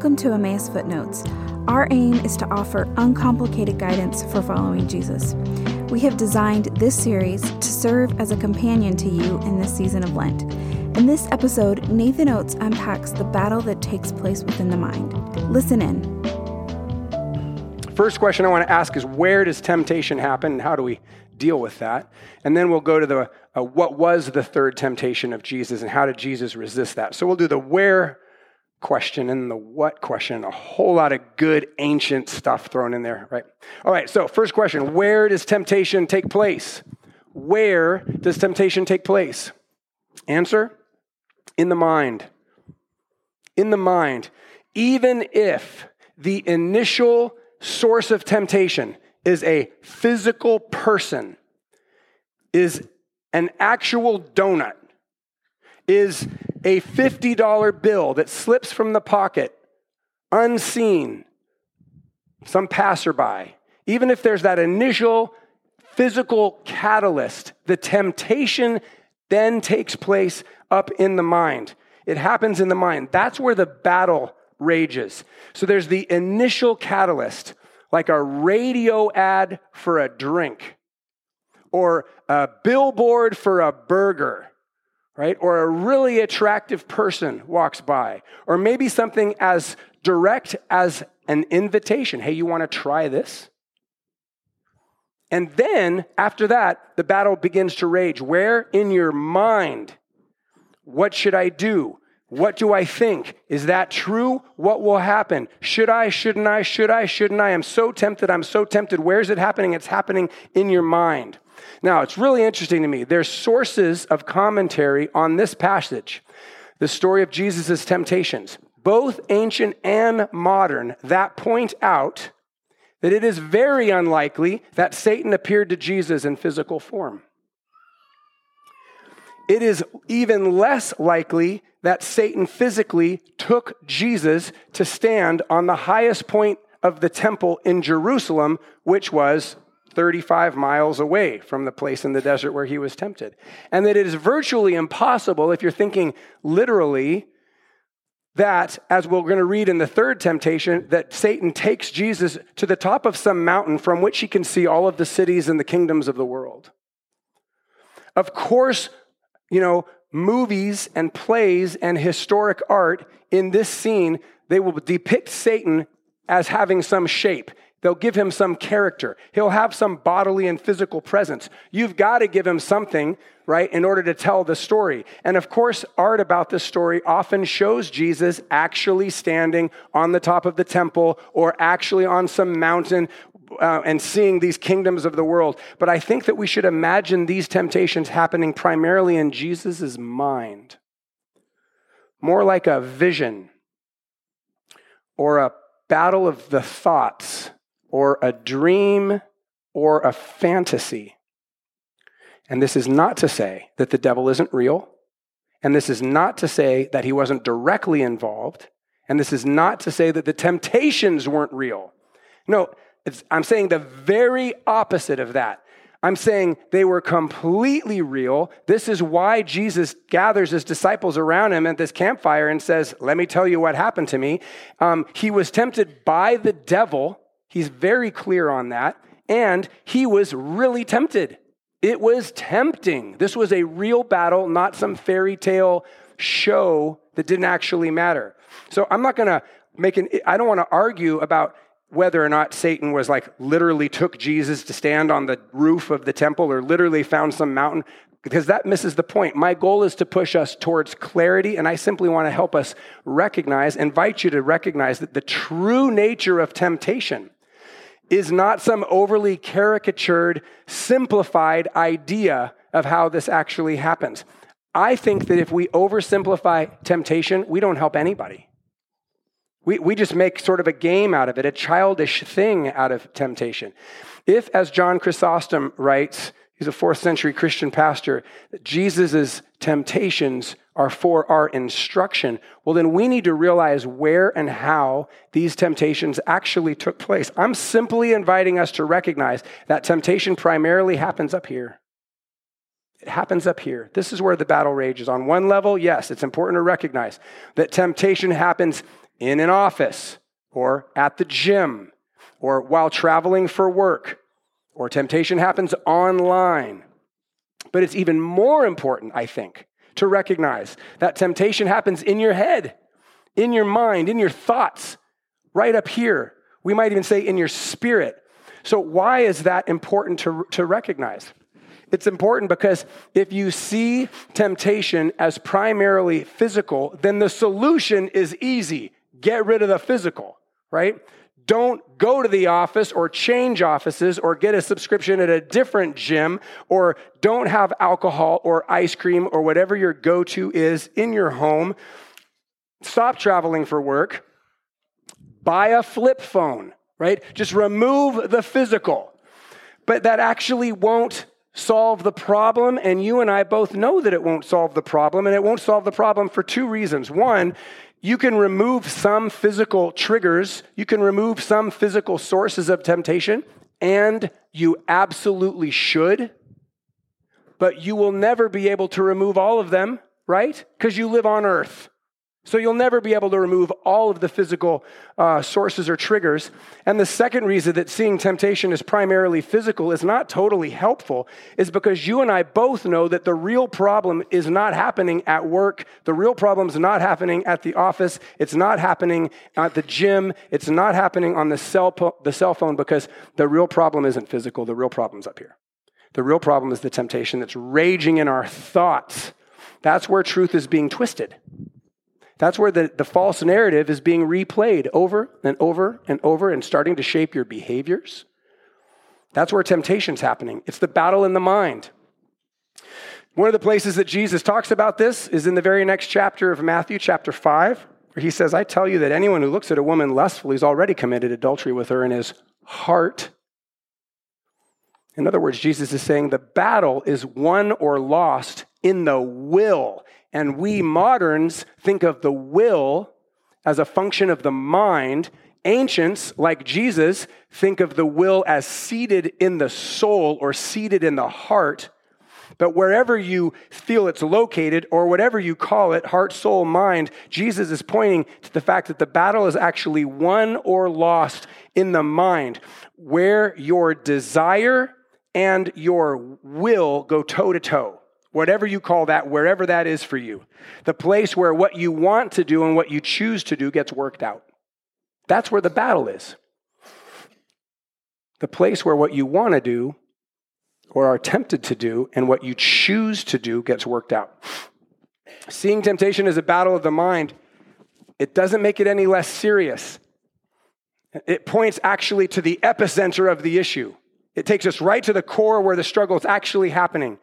Welcome to Emmaus Footnotes. Our aim is to offer uncomplicated guidance for following Jesus. We have designed this series to serve as a companion to you in this season of Lent. In this episode, Nathan Oates unpacks the battle that takes place within the mind. Listen in. First question I want to ask is where does temptation happen and how do we deal with that? And then we'll go to the uh, what was the third temptation of Jesus and how did Jesus resist that? So we'll do the where question and the what question. A whole lot of good ancient stuff thrown in there, right? All right, so first question Where does temptation take place? Where does temptation take place? Answer In the mind. In the mind. Even if the initial source of temptation is a physical person, is an actual donut, is a $50 bill that slips from the pocket unseen, some passerby, even if there's that initial physical catalyst, the temptation then takes place up in the mind. It happens in the mind. That's where the battle rages. So there's the initial catalyst, like a radio ad for a drink or a billboard for a burger right? Or a really attractive person walks by. Or maybe something as direct as an invitation. Hey, you want to try this? And then after that, the battle begins to rage. Where? In your mind. What should I do? What do I think? Is that true? What will happen? Should I? Shouldn't I? Should I? Shouldn't I? I'm so tempted. I'm so tempted. Where's it happening? It's happening in your mind. Now, it's really interesting to me. There's sources of commentary on this passage, the story of Jesus' temptations, both ancient and modern, that point out that it is very unlikely that Satan appeared to Jesus in physical form. It is even less likely that Satan physically took Jesus to stand on the highest point of the temple in Jerusalem, which was 35 miles away from the place in the desert where he was tempted. And that it is virtually impossible, if you're thinking literally, that, as we're going to read in the third temptation, that Satan takes Jesus to the top of some mountain from which he can see all of the cities and the kingdoms of the world. Of course, you know, movies and plays and historic art in this scene, they will depict Satan as having some shape. They'll give him some character. He'll have some bodily and physical presence. You've got to give him something, right, in order to tell the story. And of course, art about this story often shows Jesus actually standing on the top of the temple or actually on some mountain uh, and seeing these kingdoms of the world. But I think that we should imagine these temptations happening primarily in Jesus' mind, more like a vision or a battle of the thoughts or a dream or a fantasy. And this is not to say that the devil isn't real. And this is not to say that he wasn't directly involved. And this is not to say that the temptations weren't real. No, I'm saying the very opposite of that. I'm saying they were completely real. This is why Jesus gathers his disciples around him at this campfire and says, Let me tell you what happened to me. Um, he was tempted by the devil He's very clear on that. And he was really tempted. It was tempting. This was a real battle, not some fairy tale show that didn't actually matter. So I'm not going to make an, I don't want to argue about whether or not Satan was like literally took Jesus to stand on the roof of the temple or literally found some mountain because that misses the point. My goal is to push us towards clarity, and I simply want to help us recognize, invite you to recognize that the true nature of temptation is not some overly caricatured, simplified idea of how this actually happens. I think that if we oversimplify temptation, we don't help anybody. We, we just make sort of a game out of it, a childish thing out of temptation. If, as John Chrysostom writes, he's a fourth century Christian pastor, Jesus' temptations are for our instruction, well, then we need to realize where and how these temptations actually took place. I'm simply inviting us to recognize that temptation primarily happens up here. It happens up here. This is where the battle rages. On one level, yes, it's important to recognize that temptation happens in an office or at the gym or while traveling for work or temptation happens online. But it's even more important, I think, to recognize that temptation happens in your head, in your mind, in your thoughts, right up here. We might even say in your spirit. So, why is that important to, to recognize? It's important because if you see temptation as primarily physical, then the solution is easy get rid of the physical, right? Don't go to the office or change offices or get a subscription at a different gym or don't have alcohol or ice cream or whatever your go to is in your home. Stop traveling for work. Buy a flip phone, right? Just remove the physical. But that actually won't solve the problem, and you and I both know that it won't solve the problem, and it won't solve the problem for two reasons. One, you can remove some physical triggers, you can remove some physical sources of temptation, and you absolutely should, but you will never be able to remove all of them, right? Because you live on earth. So you'll never be able to remove all of the physical uh, sources or triggers. And the second reason that seeing temptation is primarily physical is not totally helpful is because you and I both know that the real problem is not happening at work. The real problem is not happening at the office. It's not happening at the gym. It's not happening on the cell, po- the cell phone because the real problem isn't physical. The real problem's up here. The real problem is the temptation that's raging in our thoughts. That's where truth is being twisted. That's where the, the false narrative is being replayed over and over and over and starting to shape your behaviors. That's where temptation's happening. It's the battle in the mind. One of the places that Jesus talks about this is in the very next chapter of Matthew, chapter 5, where he says, I tell you that anyone who looks at a woman lustfully has already committed adultery with her in his heart. In other words, Jesus is saying the battle is won or lost in the will. And we moderns think of the will as a function of the mind. Ancients, like Jesus, think of the will as seated in the soul or seated in the heart. But wherever you feel it's located, or whatever you call it, heart, soul, mind, Jesus is pointing to the fact that the battle is actually won or lost in the mind, where your desire and your will go toe to toe whatever you call that, wherever that is for you. The place where what you want to do and what you choose to do gets worked out. That's where the battle is. The place where what you want to do or are tempted to do and what you choose to do gets worked out. Seeing temptation as a battle of the mind, it doesn't make it any less serious. It points actually to the epicenter of the issue. It takes us right to the core where the struggle is actually happening.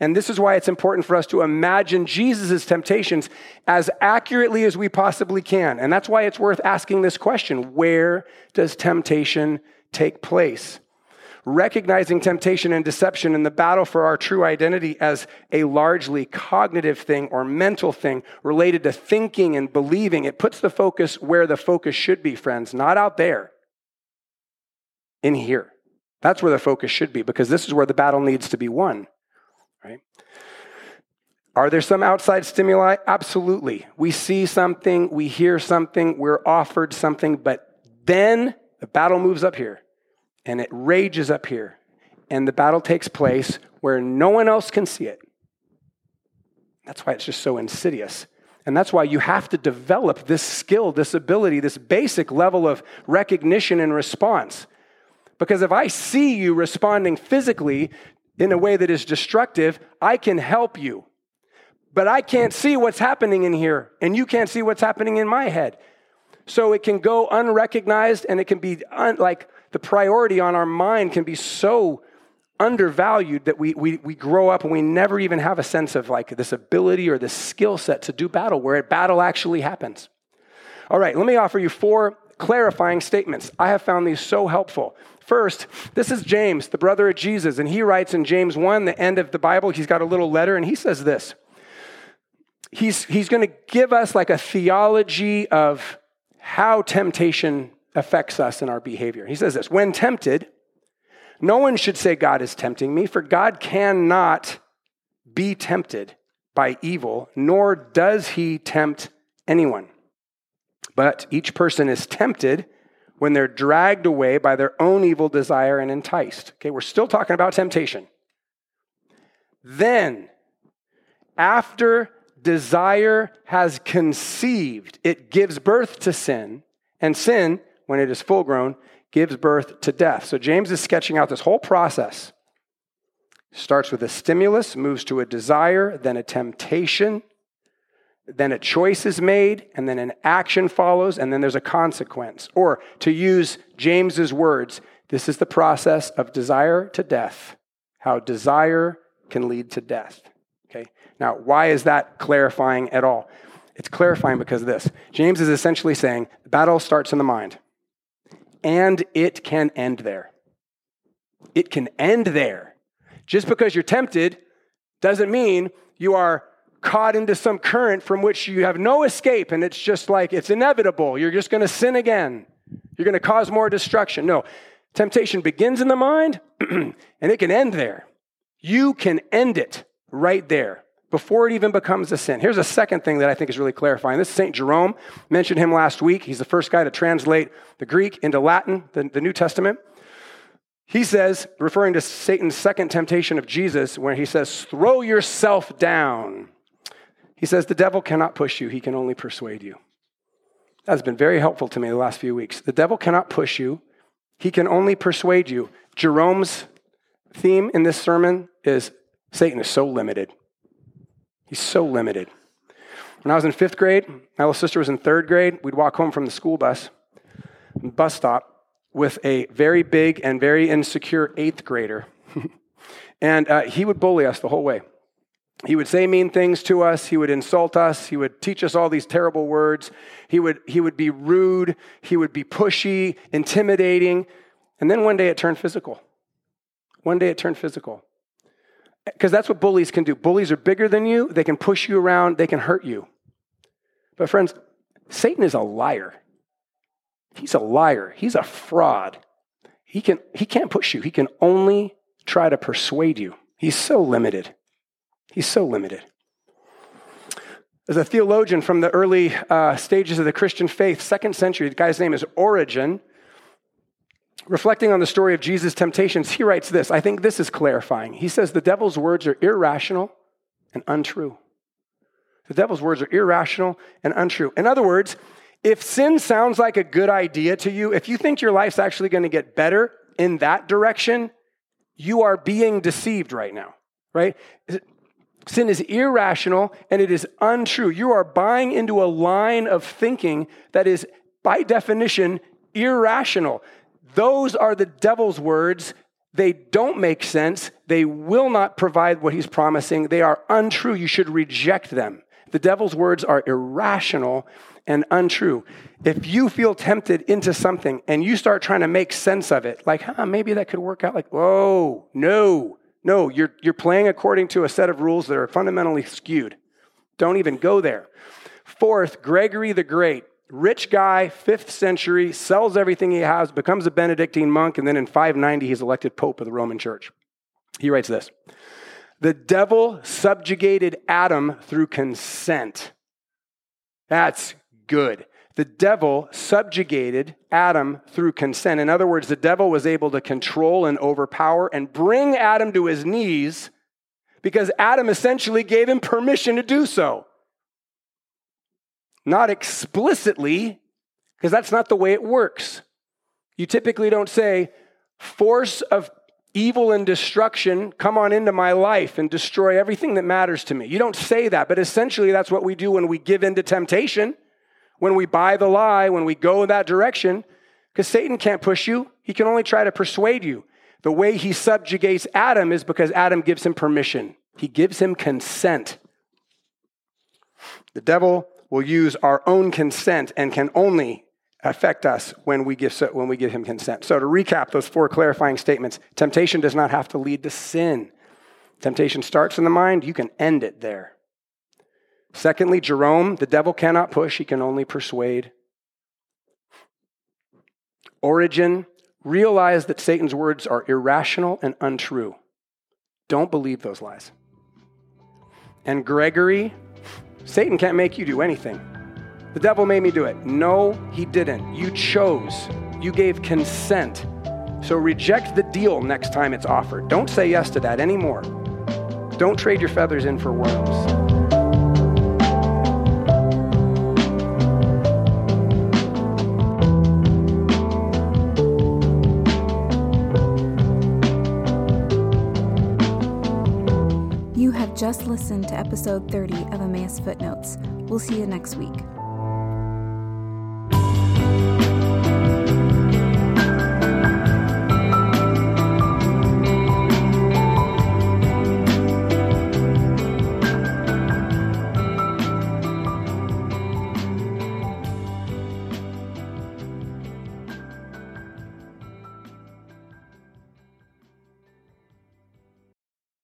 And this is why it's important for us to imagine Jesus' temptations as accurately as we possibly can. And that's why it's worth asking this question where does temptation take place? Recognizing temptation and deception in the battle for our true identity as a largely cognitive thing or mental thing related to thinking and believing, it puts the focus where the focus should be, friends, not out there, in here. That's where the focus should be because this is where the battle needs to be won. Are there some outside stimuli? Absolutely. We see something, we hear something, we're offered something, but then the battle moves up here and it rages up here. And the battle takes place where no one else can see it. That's why it's just so insidious. And that's why you have to develop this skill, this ability, this basic level of recognition and response. Because if I see you responding physically in a way that is destructive, I can help you but I can't see what's happening in here, and you can't see what's happening in my head. So it can go unrecognized, and it can be un, like the priority on our mind can be so undervalued that we, we, we grow up and we never even have a sense of like this ability or this skill set to do battle where battle actually happens. All right, let me offer you four clarifying statements. I have found these so helpful. First, this is James, the brother of Jesus, and he writes in James 1, the end of the Bible, he's got a little letter, and he says this he's, he's going to give us like a theology of how temptation affects us in our behavior. He says this When tempted, no one should say, God is tempting me, for God cannot be tempted by evil, nor does he tempt anyone. But each person is tempted when they're dragged away by their own evil desire and enticed. Okay, we're still talking about temptation. Then, after desire has conceived, it gives birth to sin, and sin, when it is full grown, gives birth to death. So James is sketching out this whole process. Starts with a stimulus, moves to a desire, then a temptation, then a choice is made, and then an action follows, and then there's a consequence. Or to use James's words, this is the process of desire to death, how desire can lead to death. Okay? Now, why is that clarifying at all? It's clarifying because of this. James is essentially saying the battle starts in the mind, and it can end there. It can end there. Just because you're tempted doesn't mean you are caught into some current from which you have no escape and it's just like it's inevitable. You're just going to sin again. You're going to cause more destruction. No, temptation begins in the mind and it can end there. You can end it right there before it even becomes a sin. Here's a second thing that I think is really clarifying. This is St. Jerome, mentioned him last week. He's the first guy to translate the Greek into Latin, the, the New Testament. He says, referring to Satan's second temptation of Jesus, where he says, throw yourself down. He says, The devil cannot push you, he can only persuade you. That's been very helpful to me the last few weeks. The devil cannot push you, he can only persuade you. Jerome's theme in this sermon is Satan is so limited. He's so limited. When I was in fifth grade, my little sister was in third grade, we'd walk home from the school bus, bus stop, with a very big and very insecure eighth grader. and uh, he would bully us the whole way. He would say mean things to us. He would insult us. He would teach us all these terrible words. He would, he would be rude. He would be pushy, intimidating. And then one day it turned physical. One day it turned physical. Because that's what bullies can do. Bullies are bigger than you, they can push you around, they can hurt you. But, friends, Satan is a liar. He's a liar. He's a fraud. He, can, he can't push you, he can only try to persuade you. He's so limited. He's so limited. There's a theologian from the early uh, stages of the Christian faith, second century. The guy's name is Origen. Reflecting on the story of Jesus' temptations, he writes this. I think this is clarifying. He says the devil's words are irrational and untrue. The devil's words are irrational and untrue. In other words, if sin sounds like a good idea to you, if you think your life's actually going to get better in that direction, you are being deceived right now, right? Sin is irrational and it is untrue. You are buying into a line of thinking that is, by definition, irrational. Those are the devil's words. They don't make sense. They will not provide what he's promising. They are untrue. You should reject them. The devil's words are irrational and untrue. If you feel tempted into something and you start trying to make sense of it, like, huh, maybe that could work out, like, whoa, no, no, you're, you're playing according to a set of rules that are fundamentally skewed. Don't even go there. Fourth, Gregory the Great, rich guy, fifth century, sells everything he has, becomes a Benedictine monk, and then in 590, he's elected Pope of the Roman Church. He writes this The devil subjugated Adam through consent. That's good the devil subjugated Adam through consent. In other words, the devil was able to control and overpower and bring Adam to his knees because Adam essentially gave him permission to do so. Not explicitly, because that's not the way it works. You typically don't say, force of evil and destruction, come on into my life and destroy everything that matters to me. You don't say that, but essentially that's what we do when we give in to temptation when we buy the lie, when we go in that direction, because Satan can't push you, he can only try to persuade you. The way he subjugates Adam is because Adam gives him permission, he gives him consent. The devil will use our own consent and can only affect us when we give, when we give him consent. So, to recap those four clarifying statements temptation does not have to lead to sin. Temptation starts in the mind, you can end it there. Secondly, Jerome, the devil cannot push, he can only persuade. Origen realize that Satan's words are irrational and untrue. Don't believe those lies. And Gregory, Satan can't make you do anything. The devil made me do it. No, he didn't. You chose, you gave consent. So reject the deal next time it's offered. Don't say yes to that anymore. Don't trade your feathers in for worms. just listened to episode 30 of Emmaus Footnotes. We'll see you next week.